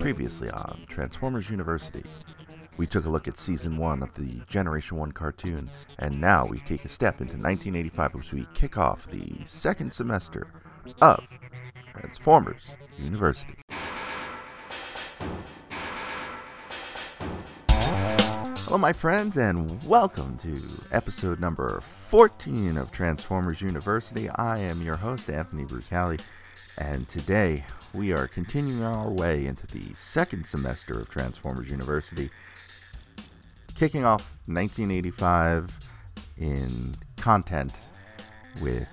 Previously on Transformers University, we took a look at season one of the Generation 1 cartoon, and now we take a step into 1985 as we kick off the second semester of Transformers University. Hello, my friends, and welcome to episode number 14 of Transformers University. I am your host, Anthony Brucali, and today we are continuing our way into the second semester of Transformers University, kicking off 1985 in content with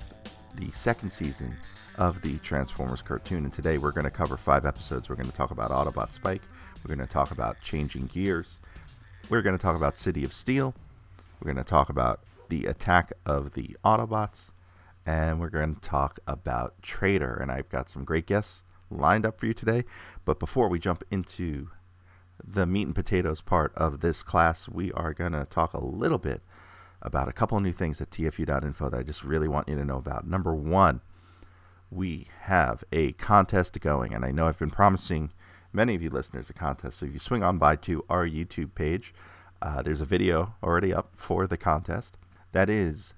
the second season of the Transformers cartoon. And today we're going to cover five episodes. We're going to talk about Autobot Spike, we're going to talk about Changing Gears, we're going to talk about City of Steel, we're going to talk about the attack of the Autobots, and we're going to talk about Traitor. And I've got some great guests lined up for you today. But before we jump into the meat and potatoes part of this class, we are going to talk a little bit about a couple of new things at tfu.info that I just really want you to know about. Number one, we have a contest going, and I know I've been promising many of you listeners a contest. So if you swing on by to our YouTube page, uh, there's a video already up for the contest. That is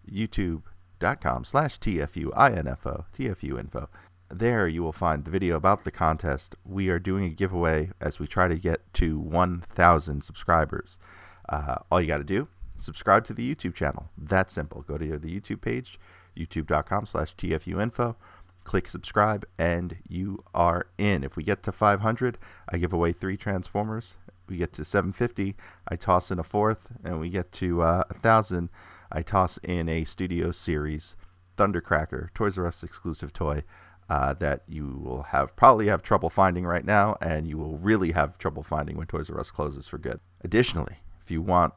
youtube.com slash TFUINFO, TFU info. There you will find the video about the contest. We are doing a giveaway as we try to get to 1,000 subscribers. Uh, all you got to do, subscribe to the YouTube channel. That simple. Go to the YouTube page, youtube.com slash TFUinfo. Click subscribe, and you are in. If we get to 500, I give away three Transformers. We get to 750, I toss in a fourth, and we get to uh, 1,000, I toss in a Studio Series Thundercracker, Toys R Us exclusive toy uh, that you will have probably have trouble finding right now, and you will really have trouble finding when Toys R Us closes for good. Additionally, if you want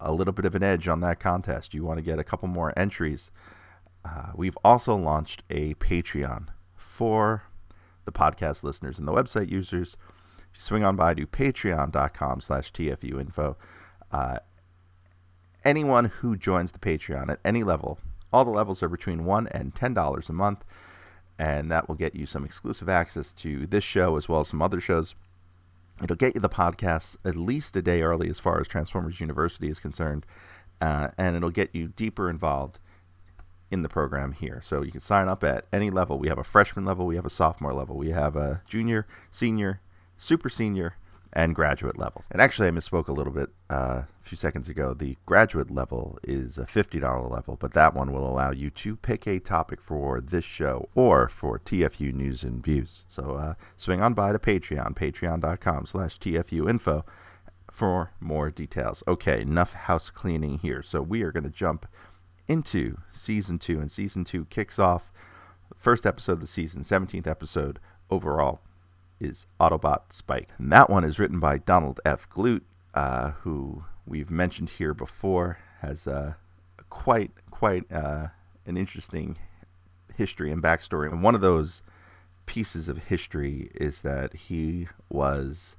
a little bit of an edge on that contest, you want to get a couple more entries, uh, we've also launched a Patreon for the podcast listeners and the website users. Swing on by to patreon.com slash tfuinfo. Uh, anyone who joins the Patreon at any level, all the levels are between one and ten dollars a month and that will get you some exclusive access to this show as well as some other shows. It'll get you the podcasts at least a day early as far as Transformers University is concerned, uh, and it'll get you deeper involved in the program here. So you can sign up at any level. We have a freshman level, we have a sophomore level, we have a junior, senior, super senior, and graduate level. And actually, I misspoke a little bit uh, a few seconds ago. The graduate level is a $50 level, but that one will allow you to pick a topic for this show or for TFU News and Views. So uh, swing on by to Patreon, patreon.com slash TFU info for more details. Okay, enough house cleaning here. So we are going to jump into season two, and season two kicks off first episode of the season, 17th episode overall is Autobot Spike. And that one is written by Donald F. Glut, uh, who we've mentioned here before, has uh, quite quite uh, an interesting history and backstory. And one of those pieces of history is that he was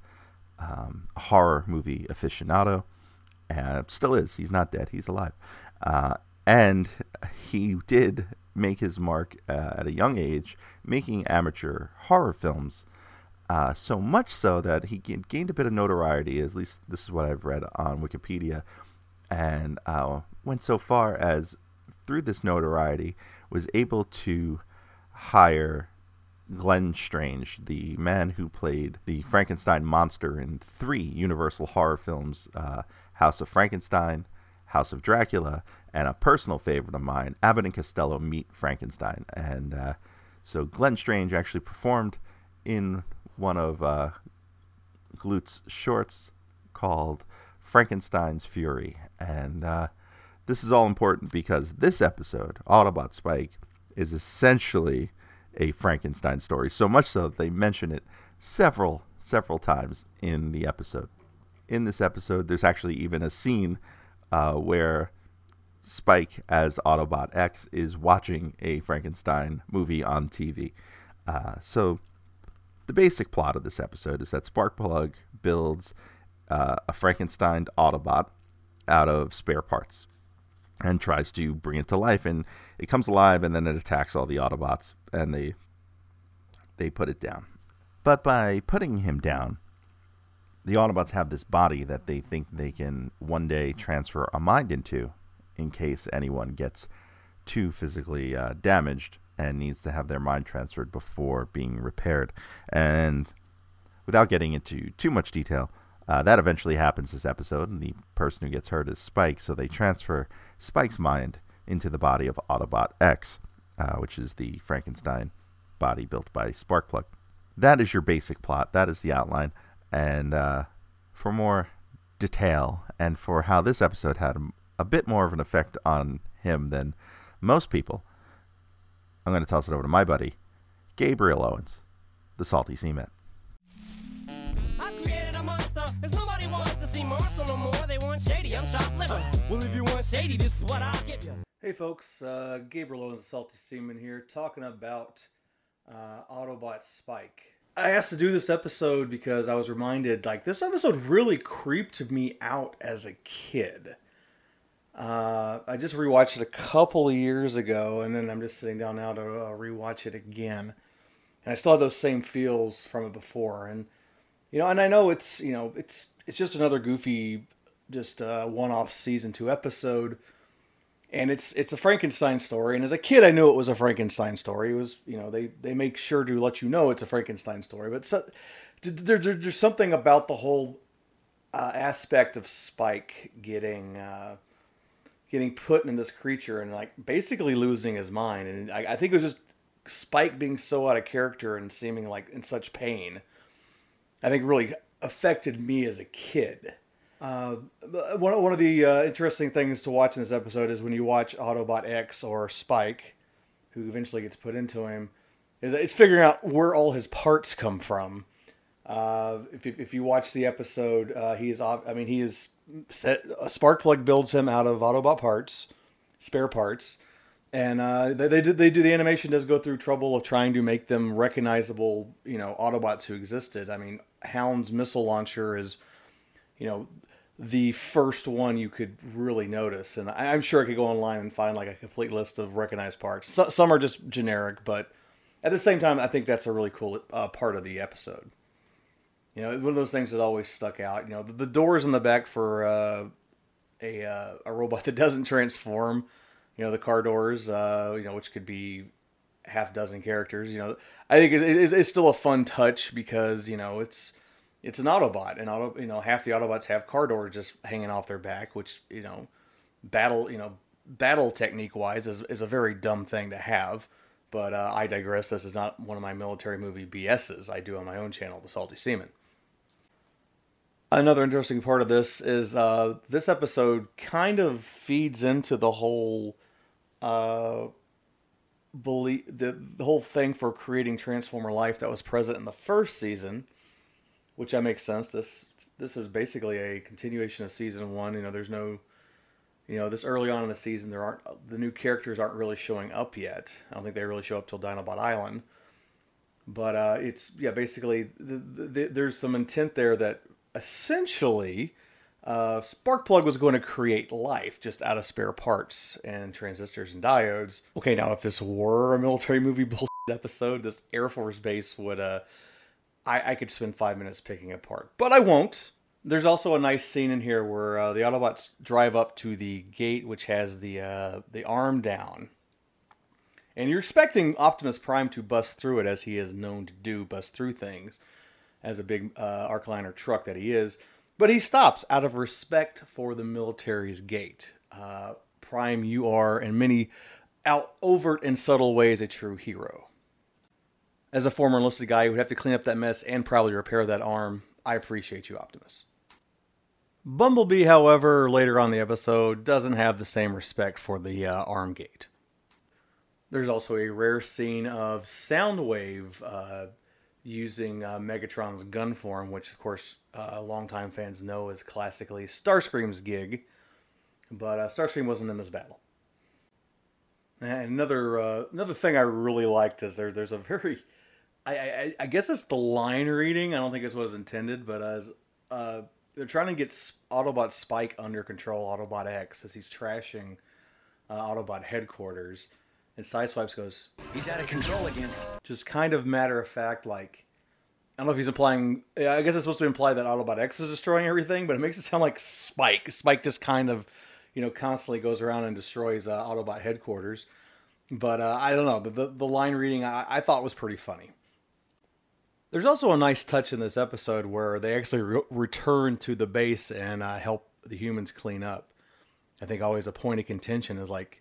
um, a horror movie aficionado, and still is. He's not dead. He's alive, uh, and he did make his mark uh, at a young age, making amateur horror films. Uh, so much so that he gained a bit of notoriety, at least this is what I've read on Wikipedia, and uh, went so far as, through this notoriety, was able to hire Glenn Strange, the man who played the Frankenstein monster in three Universal horror films uh, House of Frankenstein, House of Dracula, and a personal favorite of mine, Abbott and Costello Meet Frankenstein. And uh, so Glenn Strange actually performed in one of uh, shorts called Frankenstein's Fury. And uh, this is all important because this episode, Autobot Spike, is essentially a Frankenstein story. So much so that they mention it several, several times in the episode. In this episode, there's actually even a scene uh, where Spike, as Autobot X, is watching a Frankenstein movie on TV. Uh, so the basic plot of this episode is that Sparkplug builds uh, a Frankenstein Autobot out of spare parts and tries to bring it to life. And it comes alive, and then it attacks all the Autobots, and they they put it down. But by putting him down, the Autobots have this body that they think they can one day transfer a mind into in case anyone gets too physically uh, damaged and needs to have their mind transferred before being repaired. And without getting into too much detail, uh, that eventually happens this episode, and the person who gets hurt is Spike, so they transfer Spike's mind into the body of Autobot X, uh, which is the Frankenstein body built by Sparkplug. That is your basic plot. That is the outline. And uh, for more detail and for how this episode had a, a bit more of an effect on him than most people, I'm going to toss it over to my buddy, Gabriel Owens, the Salty Seaman. Well, if you want shady, this is what I'll give you. Hey, folks, uh, Gabriel Owens, the Salty Seaman here, talking about uh, Autobot Spike. I asked to do this episode because I was reminded, like, this episode really creeped me out as a kid. Uh, I just rewatched it a couple of years ago, and then I'm just sitting down now to uh, rewatch it again. And I still have those same feels from it before. And, you know, and I know it's, you know, it's it's just another goofy, just uh, one-off season two episode and it's it's a Frankenstein story. And as a kid, I knew it was a Frankenstein story. It was you know they they make sure to let you know it's a Frankenstein story. But so, there, there, there's something about the whole uh, aspect of Spike getting uh, getting put in this creature and like basically losing his mind. And I, I think it was just Spike being so out of character and seeming like in such pain. I think really affected me as a kid. Uh, one, one of the uh, interesting things to watch in this episode is when you watch Autobot X or Spike, who eventually gets put into him, is it's figuring out where all his parts come from. Uh, if, if you watch the episode, uh, he is I mean he is set a spark plug builds him out of Autobot parts, spare parts, and uh, they they do, they do the animation does go through trouble of trying to make them recognizable, you know, Autobots who existed. I mean, Hound's missile launcher is, you know, the first one you could really notice. And I'm sure I could go online and find like a complete list of recognized parts. So, some are just generic, but at the same time, I think that's a really cool uh, part of the episode. You know, one of those things that always stuck out. You know, the, the doors in the back for uh, a uh, a robot that doesn't transform. You know, the car doors. Uh, you know, which could be half dozen characters. You know, I think it, it, it's still a fun touch because you know it's it's an Autobot, and auto you know half the Autobots have car doors just hanging off their back, which you know battle you know battle technique wise is is a very dumb thing to have. But uh, I digress. This is not one of my military movie BSs I do on my own channel, The Salty Seaman. Another interesting part of this is uh, this episode kind of feeds into the whole uh, belief, the, the whole thing for creating Transformer life that was present in the first season which that makes sense. This this is basically a continuation of season one. You know, there's no, you know, this early on in the season, there aren't the new characters aren't really showing up yet. I don't think they really show up till Dinobot Island. But uh, it's yeah, basically the, the, there's some intent there that essentially uh, Sparkplug was going to create life just out of spare parts and transistors and diodes. Okay, now if this were a military movie bullshit episode, this Air Force base would uh, I, I could spend five minutes picking apart, but I won't. There's also a nice scene in here where uh, the Autobots drive up to the gate, which has the uh, the arm down, and you're expecting Optimus Prime to bust through it, as he is known to do, bust through things, as a big uh, Freightliner truck that he is. But he stops out of respect for the military's gate. Uh, Prime, you are in many out overt and subtle ways a true hero as a former enlisted guy who would have to clean up that mess and probably repair that arm, I appreciate you, Optimus. Bumblebee, however, later on the episode, doesn't have the same respect for the uh, arm gate. There's also a rare scene of Soundwave uh, using uh, Megatron's gun form, which, of course, uh, longtime fans know is classically Starscream's gig, but uh, Starscream wasn't in this battle. And another uh, another thing I really liked is there there's a very I, I, I guess it's the line reading. I don't think it's what it's intended, but as uh, they're trying to get Autobot Spike under control, Autobot X, as he's trashing uh, Autobot headquarters, and Sideswipes goes, "He's out of control again." Just kind of matter of fact, like I don't know if he's implying. I guess it's supposed to imply that Autobot X is destroying everything, but it makes it sound like Spike. Spike just kind of, you know, constantly goes around and destroys uh, Autobot headquarters. But uh, I don't know. The, the, the line reading I, I, thought was pretty funny. There's also a nice touch in this episode where they actually re- return to the base and uh, help the humans clean up. I think always a point of contention is like,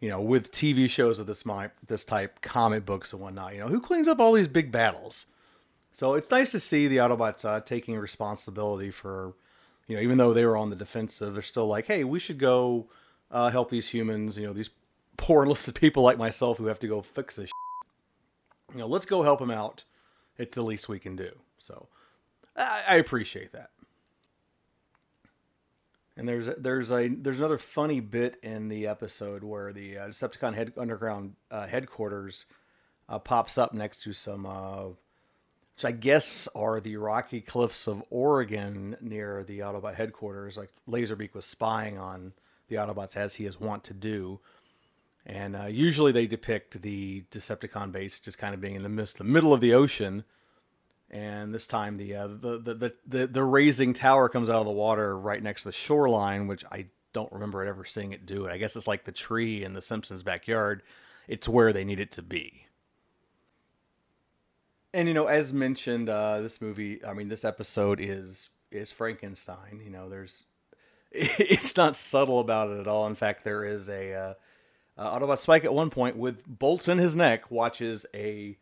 you know, with TV shows of this my, this type, comic books and whatnot. You know, who cleans up all these big battles? So it's nice to see the Autobots uh, taking responsibility for, you know, even though they were on the defensive, they're still like, hey, we should go uh, help these humans. You know, these poor enlisted people like myself who have to go fix this. Shit. You know, let's go help them out. It's the least we can do. So I, I appreciate that. And there's there's a there's another funny bit in the episode where the uh, Decepticon head, underground uh, headquarters uh, pops up next to some, uh, which I guess are the rocky cliffs of Oregon near the Autobot headquarters. Like Laserbeak was spying on the Autobots as he is wont to do, and uh, usually they depict the Decepticon base just kind of being in the midst, the middle of the ocean and this time the, uh, the, the, the the the raising tower comes out of the water right next to the shoreline, which I don't remember ever seeing it do it. I guess it's like the tree in the Simpsons' backyard. It's where they need it to be. And you know, as mentioned, uh, this movie, I mean, this episode is is Frankenstein. You know, there's it's not subtle about it at all. In fact, there is a uh, uh, Autobot Spike at one point with bolts in his neck watches a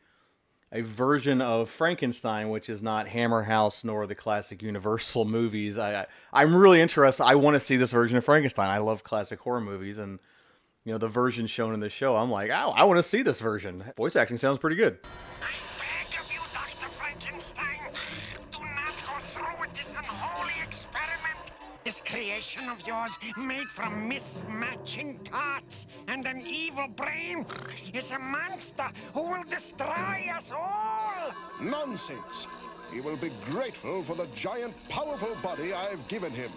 a version of Frankenstein, which is not Hammer House nor the classic Universal movies. I, I am really interested. I want to see this version of Frankenstein. I love classic horror movies, and you know the version shown in the show. I'm like, oh, I want to see this version. Voice acting sounds pretty good. Creation of yours made from mismatching parts and an evil brain is a monster who will destroy us all. Nonsense. He will be grateful for the giant, powerful body I've given him.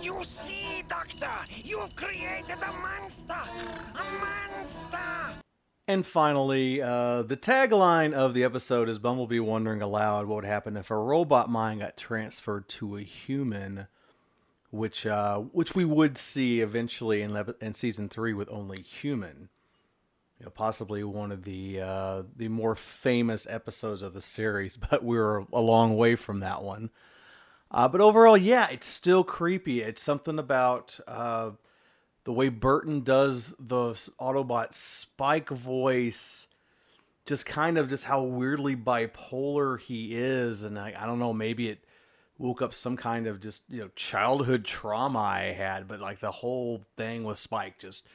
You see, Doctor, you've created a monster! A monster! And finally, uh, the tagline of the episode is Bumblebee wondering aloud what would happen if a robot mind got transferred to a human, which uh, which we would see eventually in, in season three with only human. You know, possibly one of the uh, the more famous episodes of the series, but we are a long way from that one. Uh, but overall, yeah, it's still creepy. It's something about uh, the way Burton does the Autobot Spike voice, just kind of just how weirdly bipolar he is, and I, I don't know, maybe it woke up some kind of just you know childhood trauma I had, but like the whole thing with Spike just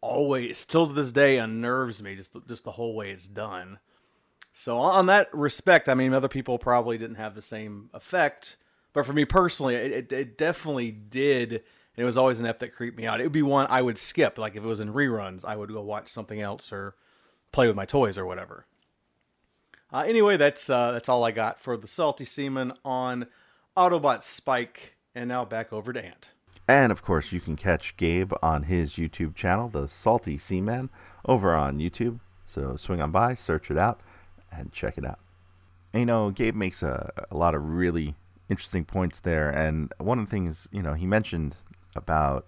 always still to this day unnerves me just just the whole way it's done. So on that respect, I mean, other people probably didn't have the same effect but for me personally, it, it, it definitely did. And it was always an ep that creeped me out. It would be one I would skip. Like if it was in reruns, I would go watch something else or play with my toys or whatever. Uh, anyway, that's uh, that's all I got for the Salty Seaman on Autobot Spike. And now back over to Ant. And of course, you can catch Gabe on his YouTube channel, The Salty Seaman, over on YouTube. So swing on by, search it out, and check it out. And, you know, Gabe makes a, a lot of really interesting points there. And one of the things, you know, he mentioned about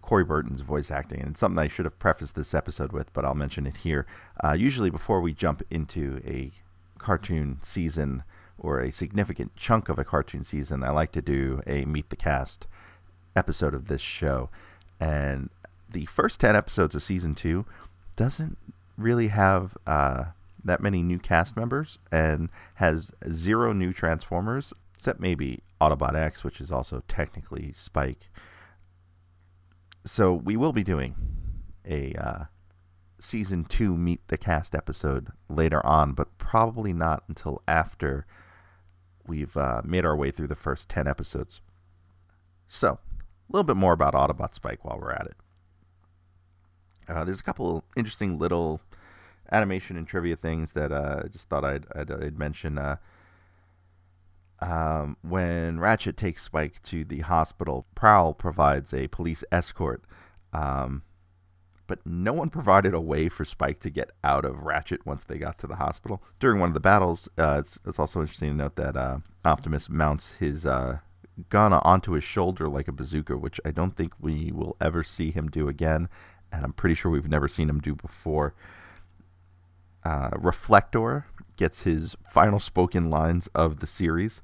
Corey Burton's voice acting, and it's something I should have prefaced this episode with, but I'll mention it here. Uh, usually, before we jump into a cartoon season or a significant chunk of a cartoon season, I like to do a Meet the Cast episode of this show. And the first 10 episodes of season two doesn't really have uh, that many new cast members and has zero new Transformers except maybe Autobot X, which is also technically Spike. So we will be doing a uh, season two Meet the Cast episode later on, but probably not until after we've uh, made our way through the first 10 episodes. So, a little bit more about Autobot Spike while we're at it. Uh, there's a couple interesting little animation and trivia things that uh, I just thought I'd, I'd, I'd mention. Um, when Ratchet takes Spike to the hospital, Prowl provides a police escort. Um, but no one provided a way for Spike to get out of Ratchet once they got to the hospital. During one of the battles, uh, it's, it's, also interesting to note that uh, Optimus mounts his uh, gun onto his shoulder like a bazooka, which I don't think we will ever see him do again, and I'm pretty sure we've never seen him do before. Uh, Reflector gets his final spoken lines of the series.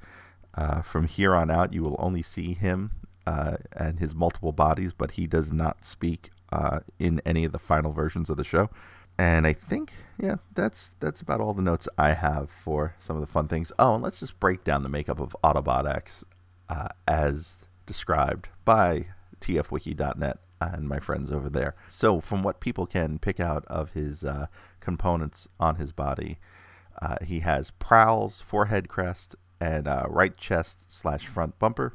Uh, from here on out, you will only see him uh, and his multiple bodies, but he does not speak uh, in any of the final versions of the show. And I think, yeah, that's that's about all the notes I have for some of the fun things. Oh, and let's just break down the makeup of Autobot X uh, as described by tfwiki.net and my friends over there. So, from what people can pick out of his uh, components on his body, uh, he has Prowl's forehead crest and uh, right chest slash front bumper,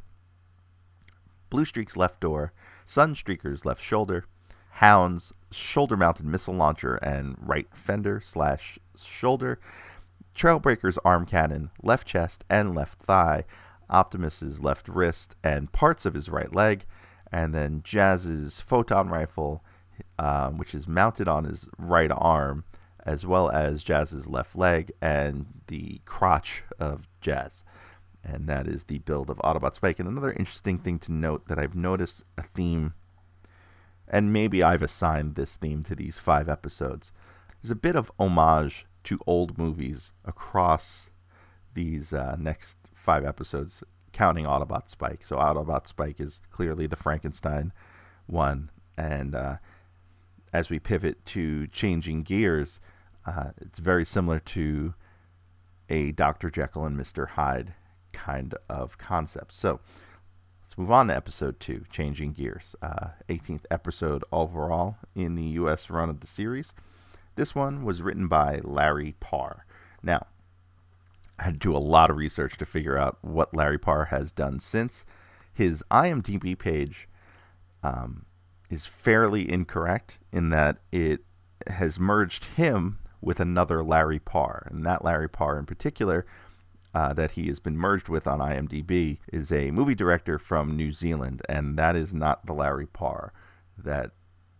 Bluestreak's left door, Sunstreaker's left shoulder, Hound's shoulder mounted missile launcher and right fender slash shoulder, Trailbreaker's arm cannon, left chest and left thigh, Optimus's left wrist and parts of his right leg, and then Jazz's photon rifle, um, which is mounted on his right arm, as well as Jazz's left leg and the crotch of Jazz. And that is the build of Autobot Spike. And another interesting thing to note that I've noticed a theme, and maybe I've assigned this theme to these five episodes, is a bit of homage to old movies across these uh, next five episodes, counting Autobot Spike. So Autobot Spike is clearly the Frankenstein one. And uh, as we pivot to changing gears, uh, it's very similar to a Dr. Jekyll and Mr. Hyde kind of concept. So let's move on to episode two, Changing Gears. Uh, 18th episode overall in the U.S. run of the series. This one was written by Larry Parr. Now, I had to do a lot of research to figure out what Larry Parr has done since. His IMDb page um, is fairly incorrect in that it has merged him with another Larry Parr. And that Larry Parr in particular, uh, that he has been merged with on IMDb, is a movie director from New Zealand. And that is not the Larry Parr that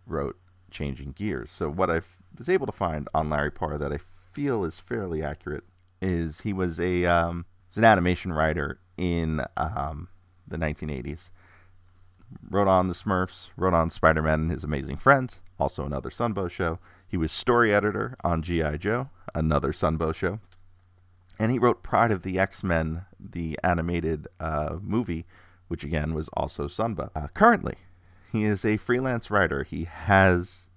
wrote Changing Gears. So, what I was able to find on Larry Parr that I feel is fairly accurate is he was a um, was an animation writer in um, the 1980s. Wrote on the Smurfs, wrote on Spider Man and His Amazing Friends, also another Sunbow show. He was story editor on G.I. Joe, another Sunbow show. And he wrote Pride of the X Men, the animated uh, movie, which again was also Sunbow. Uh, currently, he is a freelance writer. He has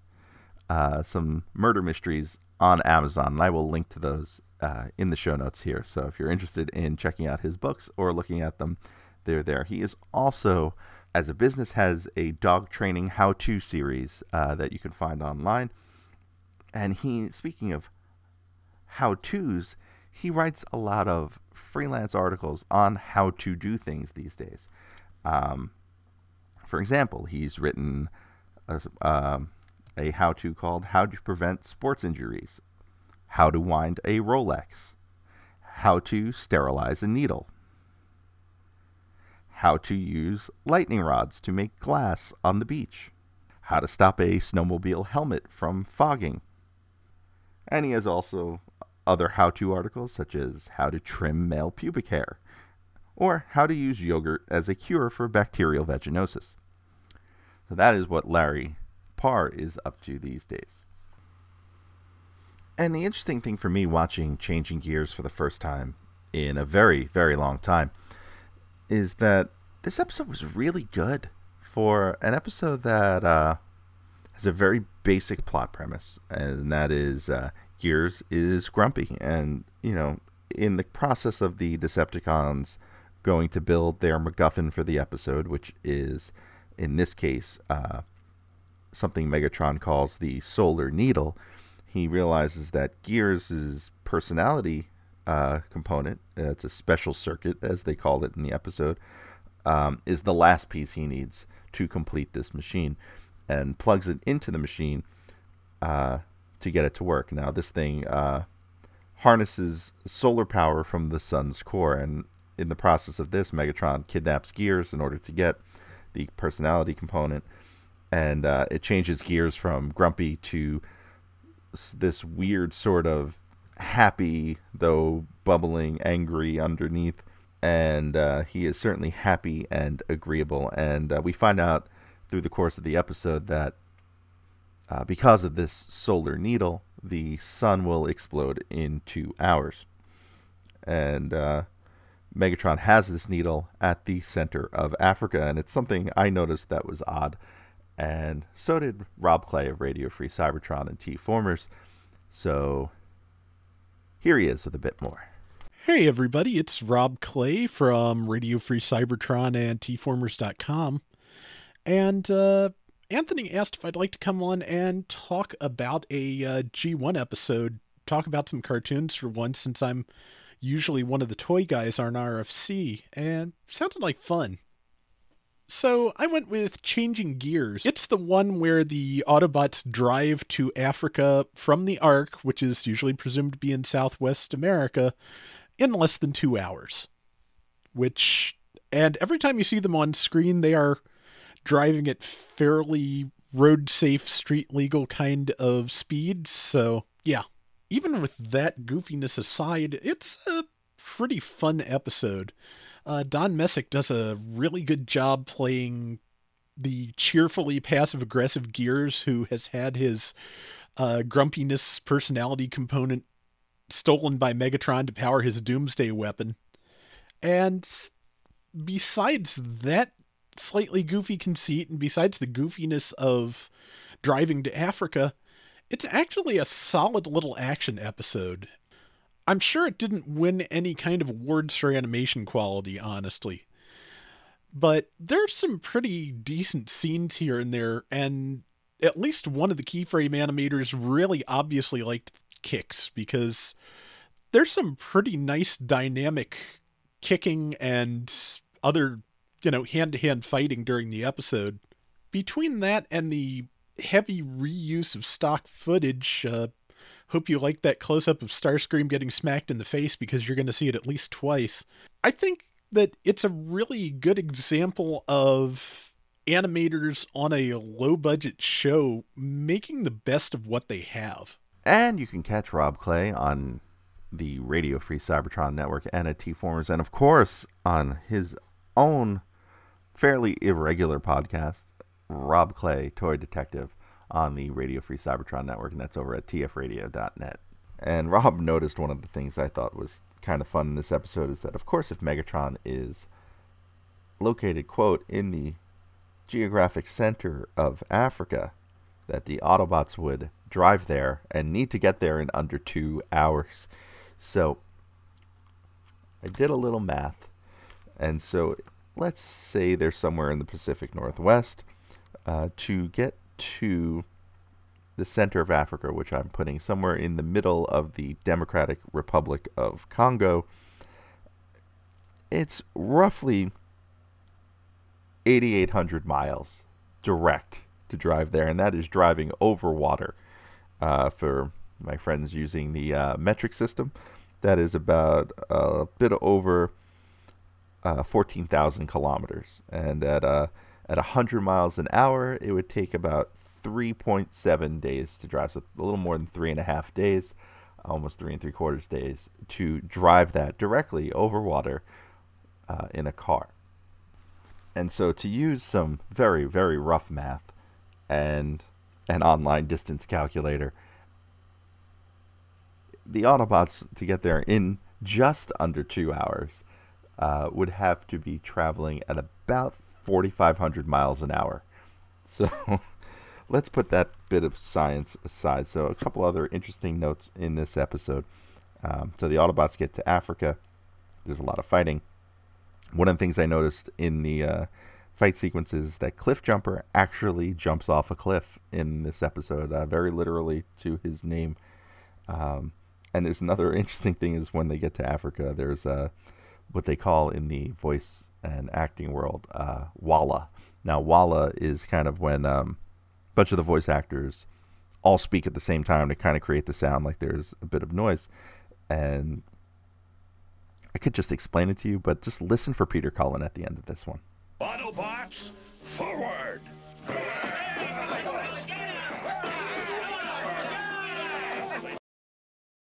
uh, some murder mysteries on Amazon, and I will link to those uh, in the show notes here. So if you're interested in checking out his books or looking at them, they're there. He is also, as a business, has a dog training how-to series uh, that you can find online. And he, speaking of how-tos, he writes a lot of freelance articles on how to do things these days. Um, for example, he's written a, uh, a how-to called "How to Prevent Sports Injuries," "How to Wind a Rolex," "How to Sterilize a Needle," "How to Use Lightning Rods to Make Glass on the Beach," "How to Stop a Snowmobile Helmet from Fogging," and he has also other how to articles such as how to trim male pubic hair or how to use yogurt as a cure for bacterial vaginosis. So that is what Larry Parr is up to these days. And the interesting thing for me watching Changing Gears for the first time in a very, very long time is that this episode was really good for an episode that uh, has a very basic plot premise, and that is uh, Gears is grumpy. And, you know, in the process of the Decepticons going to build their MacGuffin for the episode, which is, in this case, uh, something Megatron calls the Solar Needle, he realizes that Gears' personality uh, component, it's a special circuit, as they called it in the episode, um, is the last piece he needs to complete this machine and plugs it into the machine uh, to get it to work. Now, this thing uh, harnesses solar power from the sun's core, and in the process of this, Megatron kidnaps Gears in order to get the personality component, and uh, it changes Gears from grumpy to this weird sort of happy, though bubbling, angry underneath. And uh, he is certainly happy and agreeable. And uh, we find out through the course of the episode that uh, because of this solar needle, the sun will explode in two hours. And uh, Megatron has this needle at the center of Africa, and it's something I noticed that was odd. And so did Rob Clay of Radio Free Cybertron and TFormers. So here he is with a bit more. Hey everybody, it's Rob Clay from Radio Free Cybertron and TFormers.com. And uh, Anthony asked if I'd like to come on and talk about a uh, G1 episode, talk about some cartoons for once, since I'm usually one of the toy guys on RFC, and sounded like fun. So I went with Changing Gears. It's the one where the Autobots drive to Africa from the Ark, which is usually presumed to be in Southwest America, in less than two hours. Which, and every time you see them on screen, they are driving at fairly road safe, street legal kind of speed. So, yeah. Even with that goofiness aside, it's a pretty fun episode. Uh, Don Messick does a really good job playing the cheerfully passive aggressive Gears who has had his uh, grumpiness personality component stolen by Megatron to power his doomsday weapon. And besides that slightly goofy conceit, and besides the goofiness of driving to Africa, it's actually a solid little action episode. I'm sure it didn't win any kind of awards for animation quality, honestly. But there's some pretty decent scenes here and there, and at least one of the keyframe animators really obviously liked kicks because there's some pretty nice dynamic kicking and other, you know, hand to hand fighting during the episode. Between that and the heavy reuse of stock footage, uh, Hope you like that close up of Starscream getting smacked in the face because you're going to see it at least twice. I think that it's a really good example of animators on a low budget show making the best of what they have. And you can catch Rob Clay on the Radio Free Cybertron Network and at TFormers, and of course on his own fairly irregular podcast, Rob Clay, Toy Detective on the Radio Free Cybertron network, and that's over at tfradio.net. And Rob noticed one of the things I thought was kind of fun in this episode is that, of course, if Megatron is located, quote, in the geographic center of Africa, that the Autobots would drive there and need to get there in under two hours. So I did a little math. And so let's say they're somewhere in the Pacific Northwest. Uh, to get to the center of Africa, which I'm putting somewhere in the middle of the Democratic Republic of Congo, it's roughly 8,800 miles direct to drive there, and that is driving over water. Uh, for my friends using the uh, metric system, that is about a bit over uh, 14,000 kilometers, and at uh, at 100 miles an hour, it would take about 3.7 days to drive, so a little more than three and a half days, almost three and three quarters days to drive that directly over water uh, in a car. And so to use some very, very rough math and an online distance calculator, the Autobots to get there in just under two hours uh, would have to be traveling at about 4,500 miles an hour. So let's put that bit of science aside. So, a couple other interesting notes in this episode. Um, so, the Autobots get to Africa. There's a lot of fighting. One of the things I noticed in the uh, fight sequences that Cliffjumper actually jumps off a cliff in this episode, uh, very literally to his name. Um, and there's another interesting thing is when they get to Africa, there's uh, what they call in the voice and acting world uh, Walla. Now, Walla is kind of when um, a bunch of the voice actors all speak at the same time to kind of create the sound like there's a bit of noise. And I could just explain it to you, but just listen for Peter Cullen at the end of this one. Autobots, forward!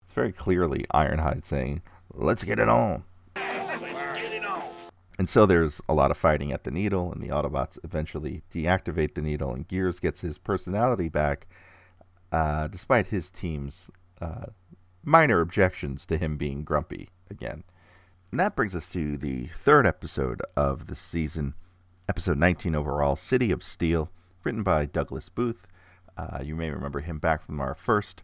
It's very clearly Ironhide saying, Let's get it on. And so there's a lot of fighting at the needle, and the Autobots eventually deactivate the needle, and Gears gets his personality back, uh, despite his team's uh, minor objections to him being grumpy again. And that brings us to the third episode of the season, episode 19 overall, City of Steel, written by Douglas Booth. Uh, you may remember him back from our first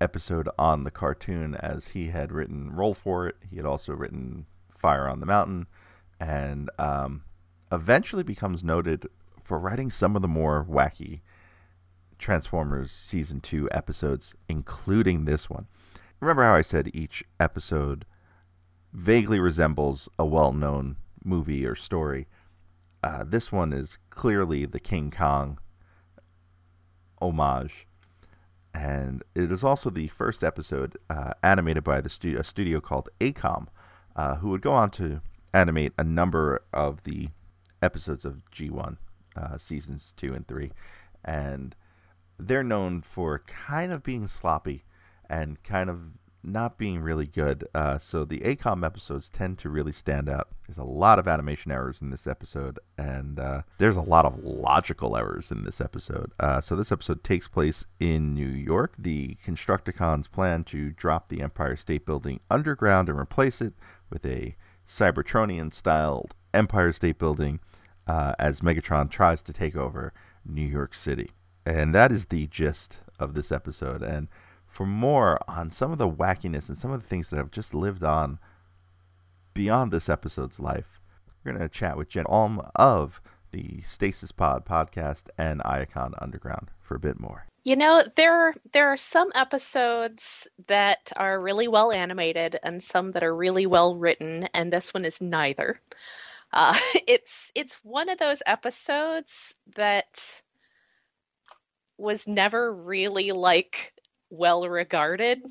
episode on the cartoon as he had written Roll for It. He had also written Fire on the Mountain and um, eventually becomes noted for writing some of the more wacky Transformers Season 2 episodes, including this one. Remember how I said each episode vaguely resembles a well known movie or story? Uh, this one is clearly the King Kong homage. And it is also the first episode uh, animated by the a studio called AKOM, uh, who would go on to animate a number of the episodes of G1, uh, seasons two and three, and they're known for kind of being sloppy and kind of not being really good. Uh, so the AKOM episodes tend to really stand out. There's a lot of animation errors in this episode, and uh, there's a lot of logical errors in this episode. Uh, so this episode takes place in New York. The Constructicons plan to drop the Empire State Building underground and replace it with a Cybertronian styled Empire State Building uh, as Megatron tries to take over New York City. And that is the gist of this episode. And for more on some of the wackiness and some of the things that have just lived on beyond this episode's life, we're going to chat with Jen Alm of the Stasis Pod podcast and Iacon Underground for a bit more. You know, there there are some episodes that are really well animated and some that are really well written, and this one is neither. Uh, it's it's one of those episodes that was never really like well regarded.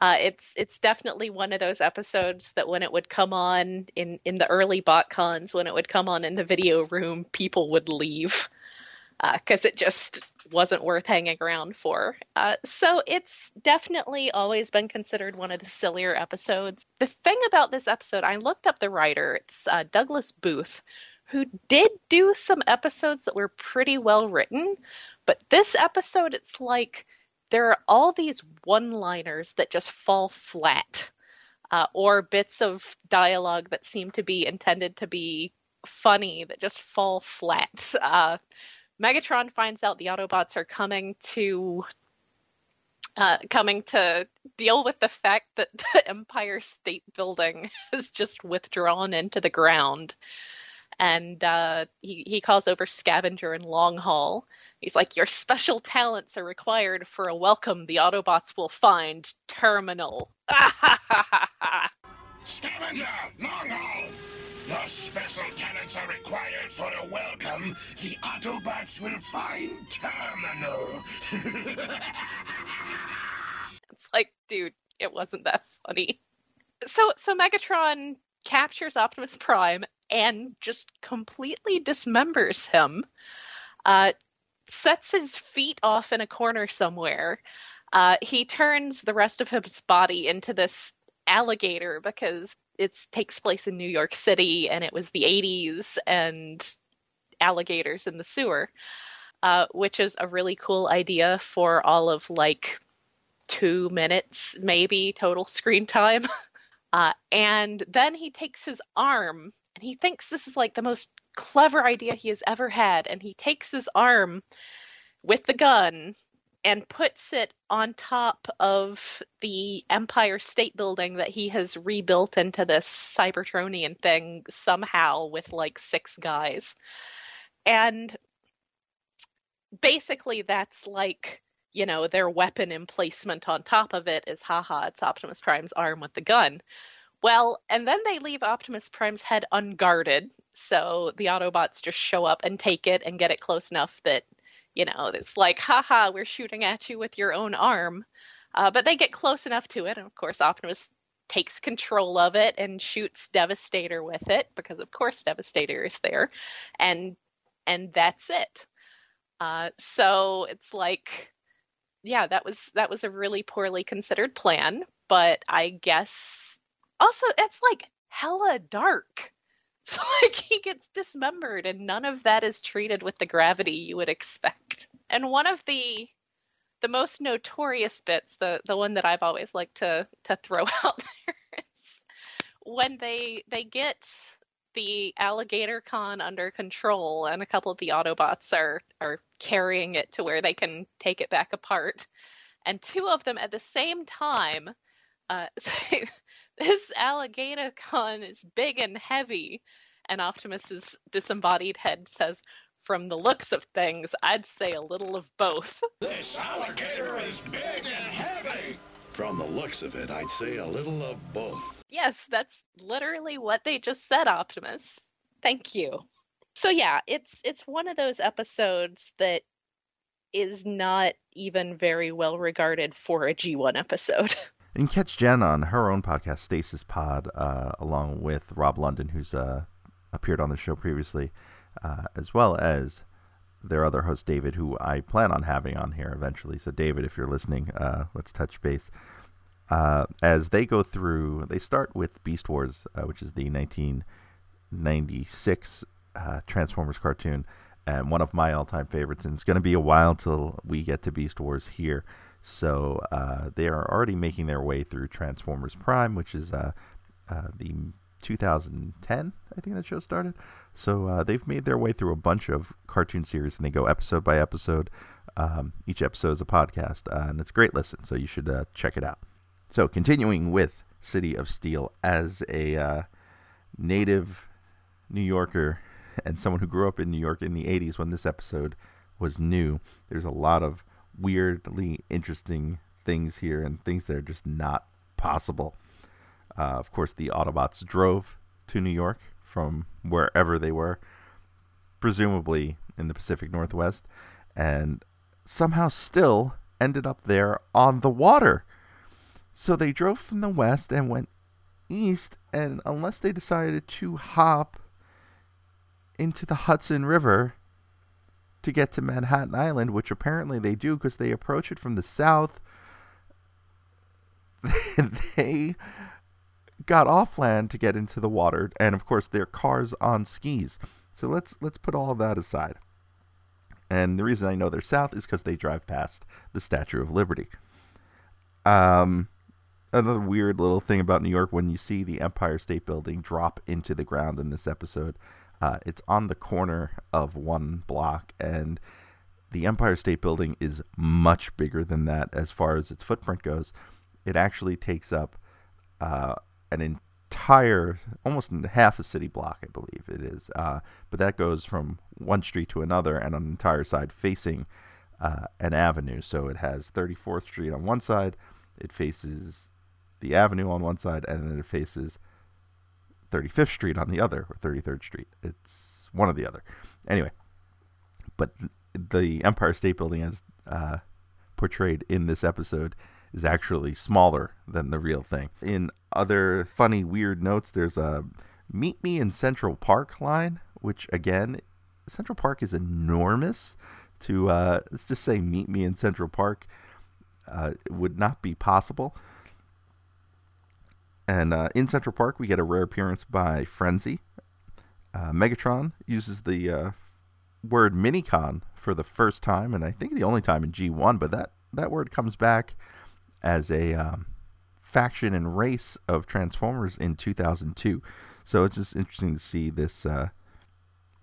Uh, it's it's definitely one of those episodes that when it would come on in in the early botcons, when it would come on in the video room, people would leave because uh, it just wasn't worth hanging around for. Uh, so it's definitely always been considered one of the sillier episodes. The thing about this episode, I looked up the writer, it's uh, Douglas Booth, who did do some episodes that were pretty well written, but this episode, it's like there are all these one liners that just fall flat. Uh, or bits of dialogue that seem to be intended to be funny that just fall flat. Uh, Megatron finds out the Autobots are coming to uh, coming to deal with the fact that the Empire State Building has just withdrawn into the ground. And uh, he, he calls over Scavenger and Longhaul. He's like, Your special talents are required for a welcome the Autobots will find terminal. Scavenger, Longhaul! Your special talents are required for a welcome. The Autobots will find Terminal. it's like, dude, it wasn't that funny. So, so Megatron captures Optimus Prime and just completely dismembers him. Uh, sets his feet off in a corner somewhere. Uh, he turns the rest of his body into this alligator because it takes place in New York City and it was the 80s and alligators in the sewer, uh, which is a really cool idea for all of like two minutes, maybe total screen time. Uh, and then he takes his arm and he thinks this is like the most clever idea he has ever had. And he takes his arm with the gun and puts it on top of the Empire State Building that he has rebuilt into this Cybertronian thing somehow with like six guys. And basically, that's like, you know, their weapon emplacement on top of it is haha, it's Optimus Prime's arm with the gun. Well, and then they leave Optimus Prime's head unguarded, so the Autobots just show up and take it and get it close enough that you know, it's like, haha, we're shooting at you with your own arm. Uh, but they get close enough to it, and of course, Optimus takes control of it and shoots Devastator with it because of course Devastator is there, and and that's it. Uh, so it's like, yeah, that was that was a really poorly considered plan, but I guess also it's like hella dark. It's like he gets dismembered, and none of that is treated with the gravity you would expect. And one of the the most notorious bits, the the one that I've always liked to to throw out there is when they they get the alligator con under control and a couple of the autobots are are carrying it to where they can take it back apart and two of them at the same time uh, say, this alligator con is big and heavy and optimus's disembodied head says from the looks of things, I'd say a little of both. This alligator is big and heavy. From the looks of it, I'd say a little of both. Yes, that's literally what they just said, Optimus. Thank you. So yeah, it's it's one of those episodes that is not even very well regarded for a G1 episode. And catch Jen on her own podcast, Stasis Pod, uh, along with Rob London, who's uh, appeared on the show previously uh, as well as their other host, David, who I plan on having on here eventually. So, David, if you're listening, uh, let's touch base. Uh, as they go through, they start with Beast Wars, uh, which is the 1996 uh, Transformers cartoon, and one of my all time favorites. And it's going to be a while till we get to Beast Wars here. So, uh, they are already making their way through Transformers Prime, which is the 2010, I think that show started. So uh, they've made their way through a bunch of cartoon series, and they go episode by episode. Um, each episode is a podcast, uh, and it's a great listen. So you should uh, check it out. So continuing with City of Steel, as a uh, native New Yorker and someone who grew up in New York in the 80s when this episode was new, there's a lot of weirdly interesting things here and things that are just not possible. Uh, of course, the Autobots drove to New York from wherever they were, presumably in the Pacific Northwest, and somehow still ended up there on the water. So they drove from the west and went east, and unless they decided to hop into the Hudson River to get to Manhattan Island, which apparently they do because they approach it from the south, they got off land to get into the water, and of course their cars on skis. So let's let's put all that aside. And the reason I know they're south is because they drive past the Statue of Liberty. Um, another weird little thing about New York when you see the Empire State Building drop into the ground in this episode, uh, it's on the corner of one block, and the Empire State Building is much bigger than that as far as its footprint goes. It actually takes up uh, an entire, almost half a city block, I believe it is. Uh, but that goes from one street to another and an entire side facing uh, an avenue. So it has 34th Street on one side, it faces the avenue on one side, and then it faces 35th Street on the other, or 33rd Street. It's one or the other. Anyway, but the Empire State Building, as uh, portrayed in this episode, is actually smaller than the real thing. In other funny, weird notes, there's a Meet Me in Central Park line, which again, Central Park is enormous. To uh, let's just say, Meet Me in Central Park uh, would not be possible. And uh, in Central Park, we get a rare appearance by Frenzy. Uh, Megatron uses the uh, word minicon for the first time, and I think the only time in G1, but that, that word comes back as a um, faction and race of Transformers in 2002. So it's just interesting to see this uh,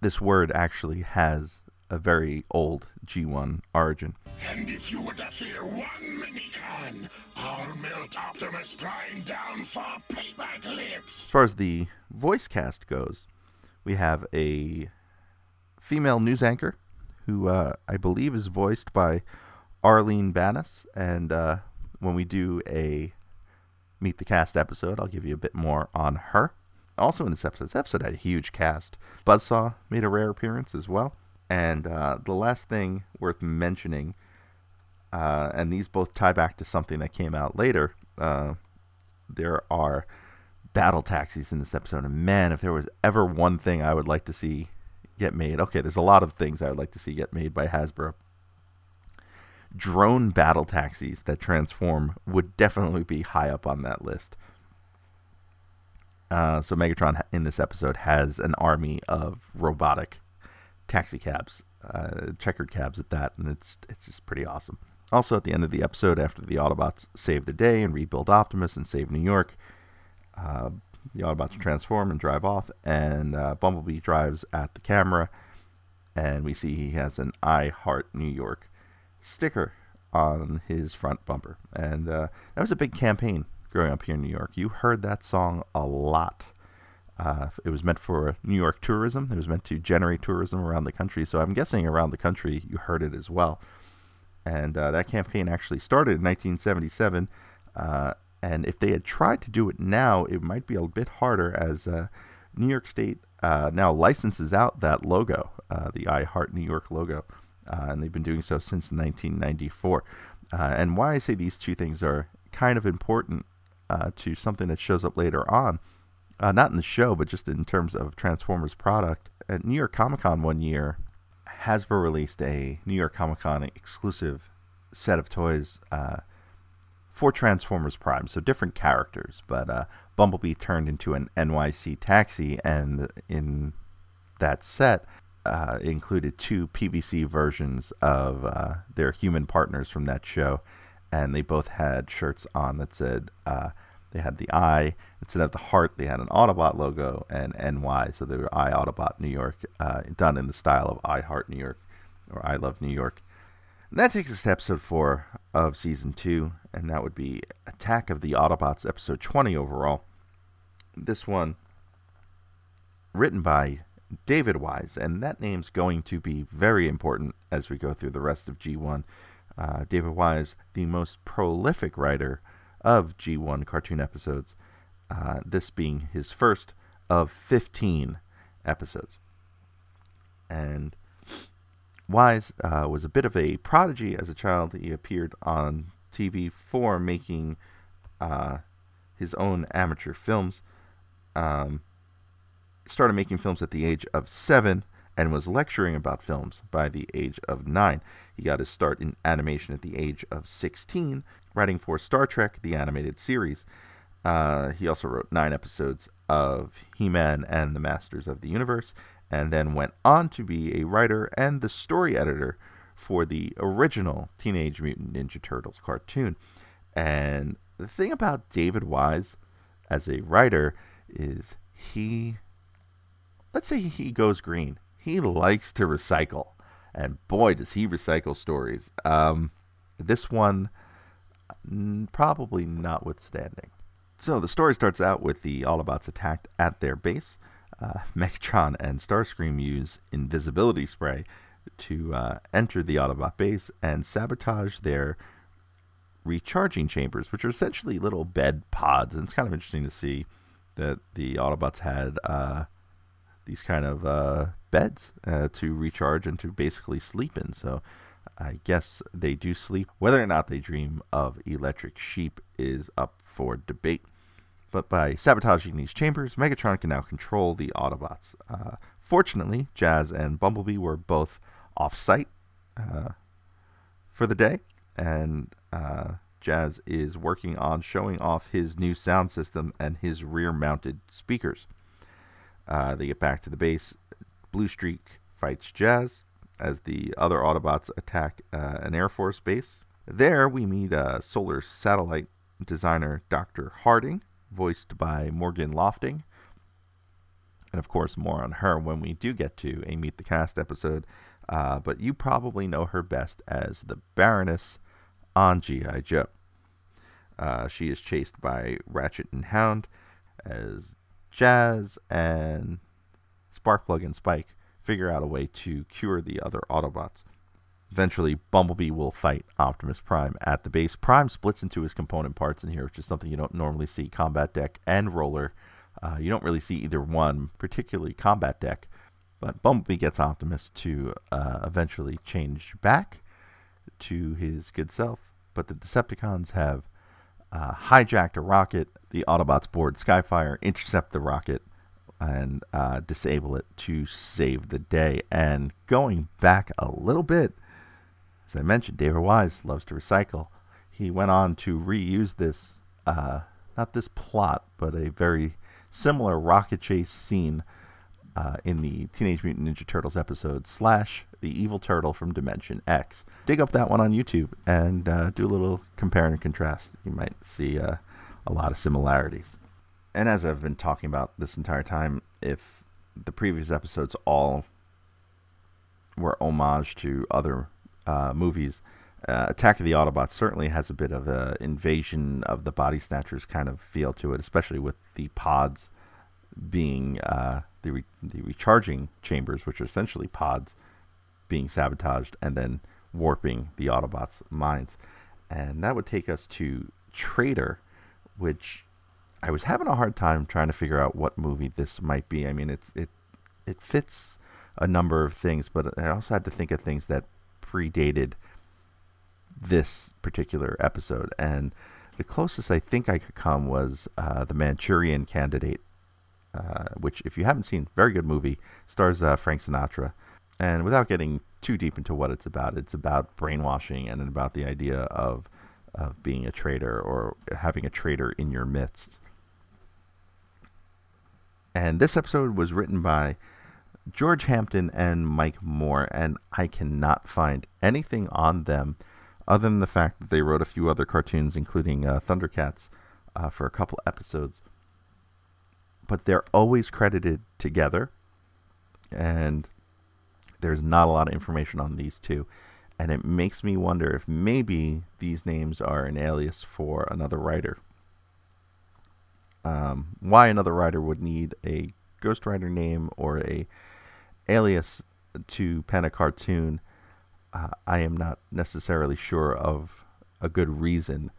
this word actually has a very old G1 origin. And if you were to fear one minicon, I'll melt Optimus Prime down for paperclips. As far as the voice cast goes, we have a female news anchor who uh, I believe is voiced by Arlene Banas, and uh, when we do a Meet the Cast episode, I'll give you a bit more on her. Also in this episode, this episode had a huge cast. Buzzsaw made a rare appearance as well. And uh, the last thing worth mentioning, uh, and these both tie back to something that came out later, uh, there are battle taxis in this episode. And man, if there was ever one thing I would like to see get made, okay, there's a lot of things I would like to see get made by Hasbro. Drone battle taxis that transform would definitely be high up on that list. Uh, so Megatron in this episode has an army of robotic taxi cabs, uh, checkered cabs at that, and it's it's just pretty awesome. Also, at the end of the episode, after the Autobots save the day and rebuild Optimus and save New York, uh, the Autobots transform and drive off, and uh, Bumblebee drives at the camera, and we see he has an I Heart New York sticker on his front bumper. And uh, that was a big campaign growing up here in New York. You heard that song a lot. Uh, it was meant for New York tourism. It was meant to generate tourism around the country. So I'm guessing around the country you heard it as well. And uh, that campaign actually started in 1977. Uh, and if they had tried to do it now, it might be a bit harder as uh, New York State uh, now licenses out that logo, uh, the I Heart New York logo. and they've been doing so since 1994. and why I say these two things are kind of important to something that shows up later on. Uh, not in the show, but just in terms of Transformers product. At New York Comic Con one year, Hasbro released a New York Comic Con exclusive set of toys uh, for Transformers Prime. So different characters, but uh, Bumblebee turned into an NYC taxi, and in that set, uh, included two PVC versions of uh, their human partners from that show and they both had shirts on that said uh, they had the I instead of the heart. They had an Autobot logo and NY, so they were I Autobot New York, uh, done in the style of I Heart New York or I Love New York. And that takes us to episode four of season two, and that would be Attack of the Autobots, episode twenty overall. This one written by David Wise, and that name's going to be very important as we go through the rest of G1 uh, David Wise, the most prolific writer of G1 cartoon episodes, uh, this being his first of 15 episodes. And Wise uh, was a bit of a prodigy as a child. He appeared on TV for making uh, his own amateur films. Um, started making films at the age of seven and was lecturing about films by the age of nine. He got his start in animation at the age of 16, writing for Star Trek, the animated series. Uh, he also wrote nine episodes of He Man and the Masters of the Universe, and then went on to be a writer and the story editor for the original Teenage Mutant Ninja Turtles cartoon. And the thing about David Wise as a writer is he, let's say he goes green he likes to recycle, and boy, does he recycle stories. Um, this one, probably notwithstanding. So the story starts out with the Autobots attacked at their base. Uh, Megatron and Starscream use invisibility spray to uh, enter the Autobot base and sabotage their recharging chambers, which are essentially little bed pods. And it's kind of interesting to see that the Autobots had uh, these kind of uh, beds uh, to recharge and to basically sleep in. So I guess they do sleep. Whether or not they dream of electric sheep is up for debate. But by sabotaging these chambers, Megatron can now control the Autobots. Uh, fortunately, Jazz and Bumblebee were both off site uh, for the day, and uh, Jazz is working on showing off his new sound system and his rear mounted speakers. Uh, they get back to the base. Bluestreak fights Jazz as the other Autobots attack uh, an Air Force base. There, we meet solar satellite designer Dr. Harding, voiced by Morgan Lofting. And of course, more on her when we do get to a Meet the Cast episode. Uh, but you probably know her best as the Baroness on G.I. Joe. Uh, she is chased by Ratchet and Hound as Jazz and Sparkplug and Spike figure out a way to cure the other Autobots. Eventually, Bumblebee will fight Optimus Prime at the base. Prime splits into his component parts in here, which is something you don't normally see. Combat Deck and Roller. Uh, you don't really see either one, particularly Combat Deck. But Bumblebee gets Optimus to uh, eventually change back to his good self. But the Decepticons have uh, hijacked a rocket. The Autobots board Skyfire, intercept the rocket, and uh, disable it to save the day. And going back a little bit, as I mentioned, David Wise loves to recycle. He went on to reuse this, uh, not this plot, but a very similar rocket chase scene uh, in the Teenage Mutant Ninja Turtles episode Slash, the Evil Turtle from Dimension X. Dig up that one on YouTube and uh, do a little compare and contrast. You might see uh, a lot of similarities. And as I've been talking about this entire time, if the previous episodes all were homage to other uh, movies, uh, Attack of the Autobots certainly has a bit of an invasion of the body snatchers kind of feel to it, especially with the pods being uh, the re- the recharging chambers, which are essentially pods, being sabotaged and then warping the Autobots' minds, and that would take us to Traitor, which I was having a hard time trying to figure out what movie this might be. I mean, it's it it fits a number of things, but I also had to think of things that predated this particular episode, and the closest I think I could come was uh, the Manchurian Candidate, uh, which, if you haven't seen, very good movie, stars uh, Frank Sinatra. And without getting too deep into what it's about, it's about brainwashing and about the idea of of being a traitor or having a traitor in your midst. And this episode was written by George Hampton and Mike Moore, and I cannot find anything on them other than the fact that they wrote a few other cartoons, including uh, Thundercats, uh, for a couple episodes. But they're always credited together, and there's not a lot of information on these two. And it makes me wonder if maybe these names are an alias for another writer. Um, why another writer would need a ghostwriter name or a alias to pen a cartoon, uh, I am not necessarily sure of a good reason,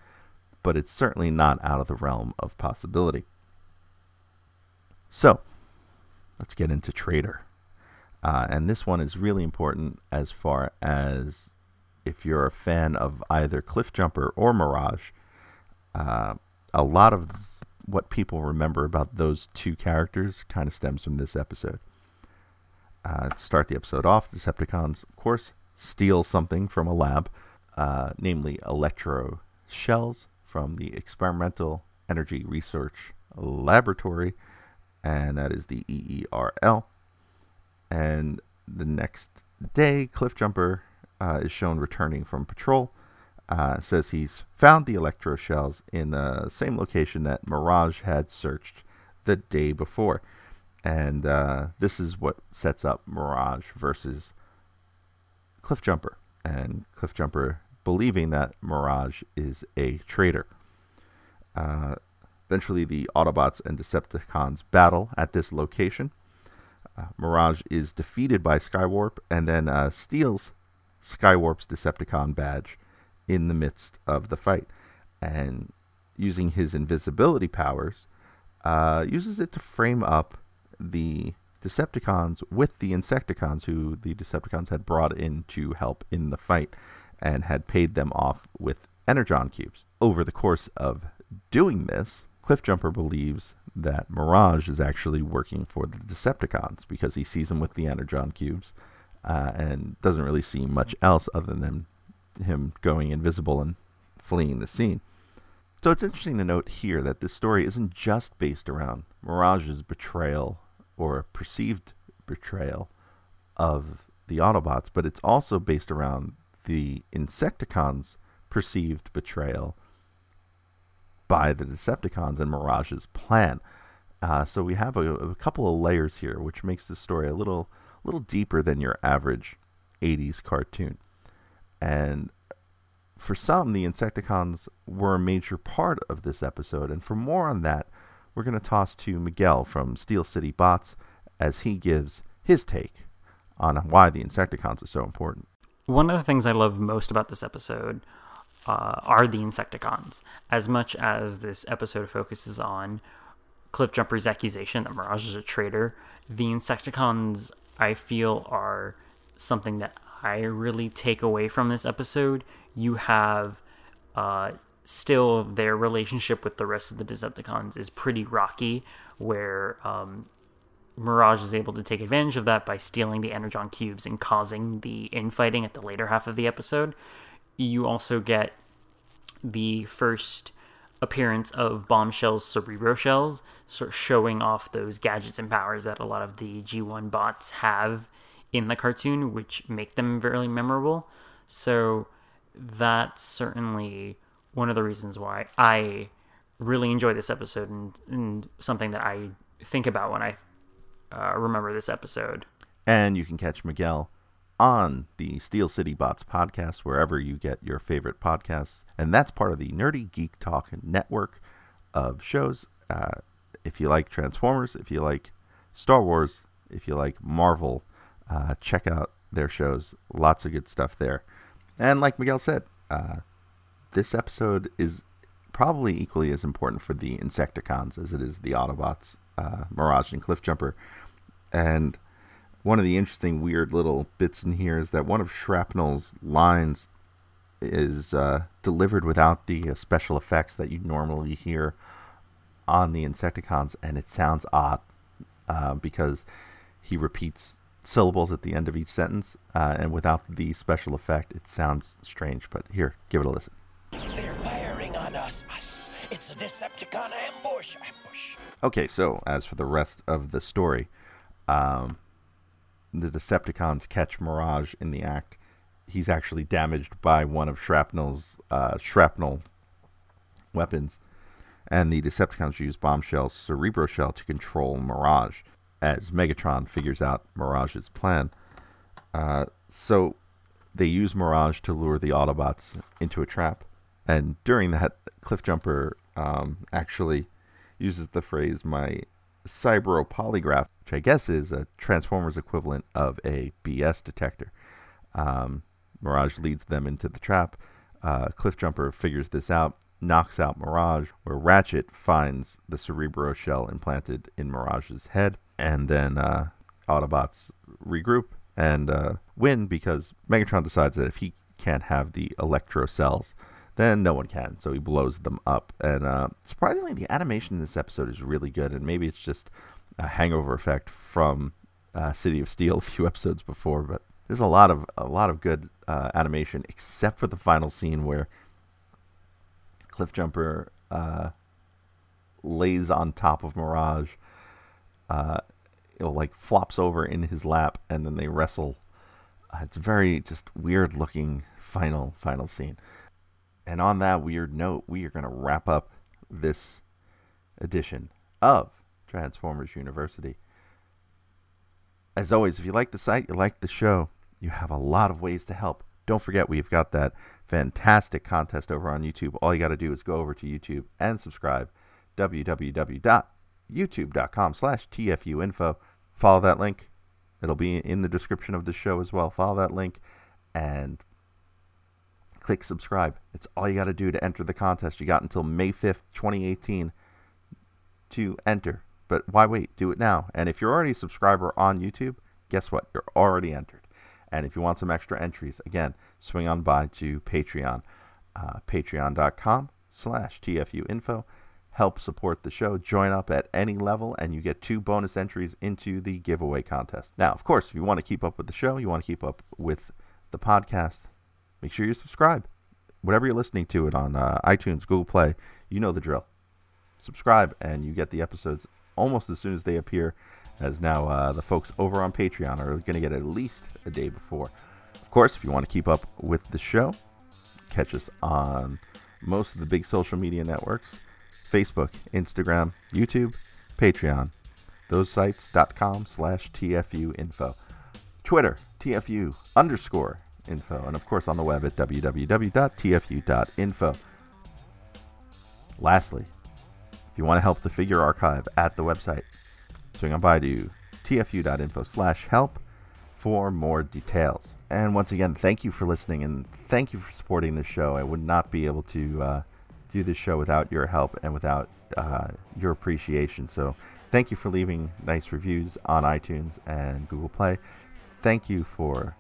but it's certainly not out of the realm of possibility. So, let's get into Traitor. Uh, and this one is really important as far as if you're a fan of either Cliffjumper or Mirage. Uh, a lot of what people remember about those two characters kind of stems from this episode. Uh, start the episode off, Decepticons, of course, steal something from a lab, uh, namely electro shells from the Experimental Energy Research Laboratory, and that is the EERL. And the next day, Cliffjumper uh, is shown returning from patrol. Uh, says he's found the electro shells in the same location that Mirage had searched the day before. And uh, this is what sets up Mirage versus Cliffjumper. And Cliffjumper believing that Mirage is a traitor. Uh, eventually, the Autobots and Decepticons battle at this location. Uh, Mirage is defeated by Skywarp and then uh, steals Skywarp's Decepticon badge in the midst of the fight. And using his invisibility powers, uh, uses it to frame up the Decepticons with the Insecticons, who the Decepticons had brought in to help in the fight and had paid them off with Energon cubes. Over the course of doing this, Cliffjumper believes that Mirage is actually working for the Decepticons because he sees them with the Energon cubes uh, and doesn't really see much else other than him going invisible and fleeing the scene. So it's interesting to note here that this story isn't just based around Mirage's betrayal or perceived betrayal of the Autobots, but it's also based around the Insecticons' perceived betrayal by the Decepticons and Mirage's plan. Uh, so we have a, a, couple of layers here, which makes this story a little, little deeper than your average '80s cartoon. And for some, the Insecticons were a major part of this episode. And for more on that, we're going to toss to Miguel from Steel City Bots as he gives his take on why the Insecticons are so important. One of the things I love most about this episode uh, are the Insecticons. As much as this episode focuses on Cliffjumper's accusation that Mirage is a traitor, the Insecticons, I feel, are something that I really take away from this episode. You have uh, still their relationship with the rest of the Decepticons is pretty rocky, where um, Mirage is able to take advantage of that by stealing the Energon cubes and causing the infighting at the later half of the episode. You also get the first appearance of Bombshell's Cerebro Shells, sort of showing off those gadgets and powers that a lot of the G1 bots have in the cartoon, which make them very memorable. So that's certainly one of the reasons why I really enjoy this episode and, and something that I think about when I uh, remember this episode. And you can catch Miguel on the Steel City Bots podcast, wherever you get your favorite podcasts. And that's part of the Nerdy Geek Talk network of shows. Uh, if you like Transformers, if you like Star Wars, if you like Marvel, uh, check out their shows. Lots of good stuff there. And like Miguel said, uh, this episode is probably equally as important for the Insecticons as it is the Autobots, uh, Mirage and Cliffjumper. And one of the interesting, weird little bits in here is that one of Shrapnel's lines is uh, delivered without the uh, special effects that you normally hear on the Insecticons, and it sounds odd uh, because he repeats syllables at the end of each sentence, uh, and without the special effect, it sounds strange. But here, give it a listen. They're firing on us. us. It's a Decepticon ambush. Ambush. Okay, so as for the rest of the story, um, the Decepticons catch Mirage in the act. He's actually damaged by one of Shrapnel's uh, shrapnel weapons, and the Decepticons use Bombshell's Cerebro Shell to control Mirage as Megatron figures out Mirage's plan. Uh, so they use Mirage to lure the Autobots into a trap, and during that, Cliffjumper um, actually uses the phrase "my Cybro polygraph," which I guess is a Transformers equivalent of a BS detector. Um, Mirage leads them into the trap. Uh, Cliffjumper figures this out, knocks out Mirage, where Ratchet finds the Cerebro shell implanted in Mirage's head, and then uh, Autobots regroup and uh, win because Megatron decides that if he can't have the Electro cells, then no one can. So he blows them up. And uh, surprisingly, the animation in this episode is really good. And maybe it's just a hangover effect from uh, City of Steel a few episodes before, but there's a lot of a lot of good uh, animation, except for the final scene where Cliffjumper uh, lays on top of Mirage. Uh, it like flops over in his lap, and then they wrestle. Uh, it's very just weird looking final final scene. And on that weird note, we are going to wrap up this edition of Transformers University. As always, if you like the site, you like the show, you have a lot of ways to help. Don't forget, we've got that fantastic contest over on YouTube. All you got to do is go over to YouTube and subscribe. www.youtube.com slash tfuinfo. Follow that link. It'll be in the description of the show as well. Follow that link and click subscribe. It's all you got to do to enter the contest. You got until May 5th, 2018 to enter. But why wait? Do it now. And if you're already a subscriber on YouTube, guess what? You're already entered. And if you want some extra entries, again, swing on by to Patreon. Uh, Patreon.com slash TFU info. Help support the show. Join up at any level, and you get two bonus entries into the giveaway contest. Now, of course, if you want to keep up with the show, you want to keep up with the podcast, make sure you subscribe. Whatever you're listening to it on uh, iTunes, Google Play, you know the drill. Subscribe, and you get the episodes almost as soon as they appear. As now uh, the folks over on Patreon are going to get at least a day before. Of course, if you want to keep up with the show, catch us on most of the big social media networks Facebook, Instagram, YouTube, Patreon, those sites.com slash TFU info. Twitter, TFU underscore info. And of course on the web at www.tfu.info. Lastly, if you want to help the figure archive at the website, swing on by to tfu.info slash help for more details. And once again, thank you for listening and thank you for supporting the show. I would not be able to uh, do this show without your help and without uh, your appreciation. So thank you for leaving nice reviews on iTunes and Google Play. Thank you for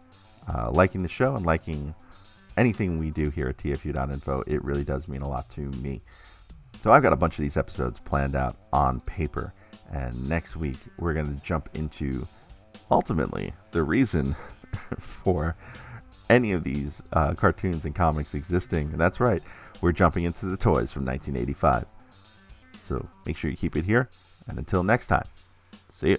uh, liking the show and liking anything we do here at tfu.info, it really does mean a lot to me. So I've got a bunch of these episodes planned out on paper. And next week, we're going to jump into ultimately the reason for any of these uh, cartoons and comics existing. And that's right, we're jumping into the toys from 1985. So make sure you keep it here. And until next time, see you.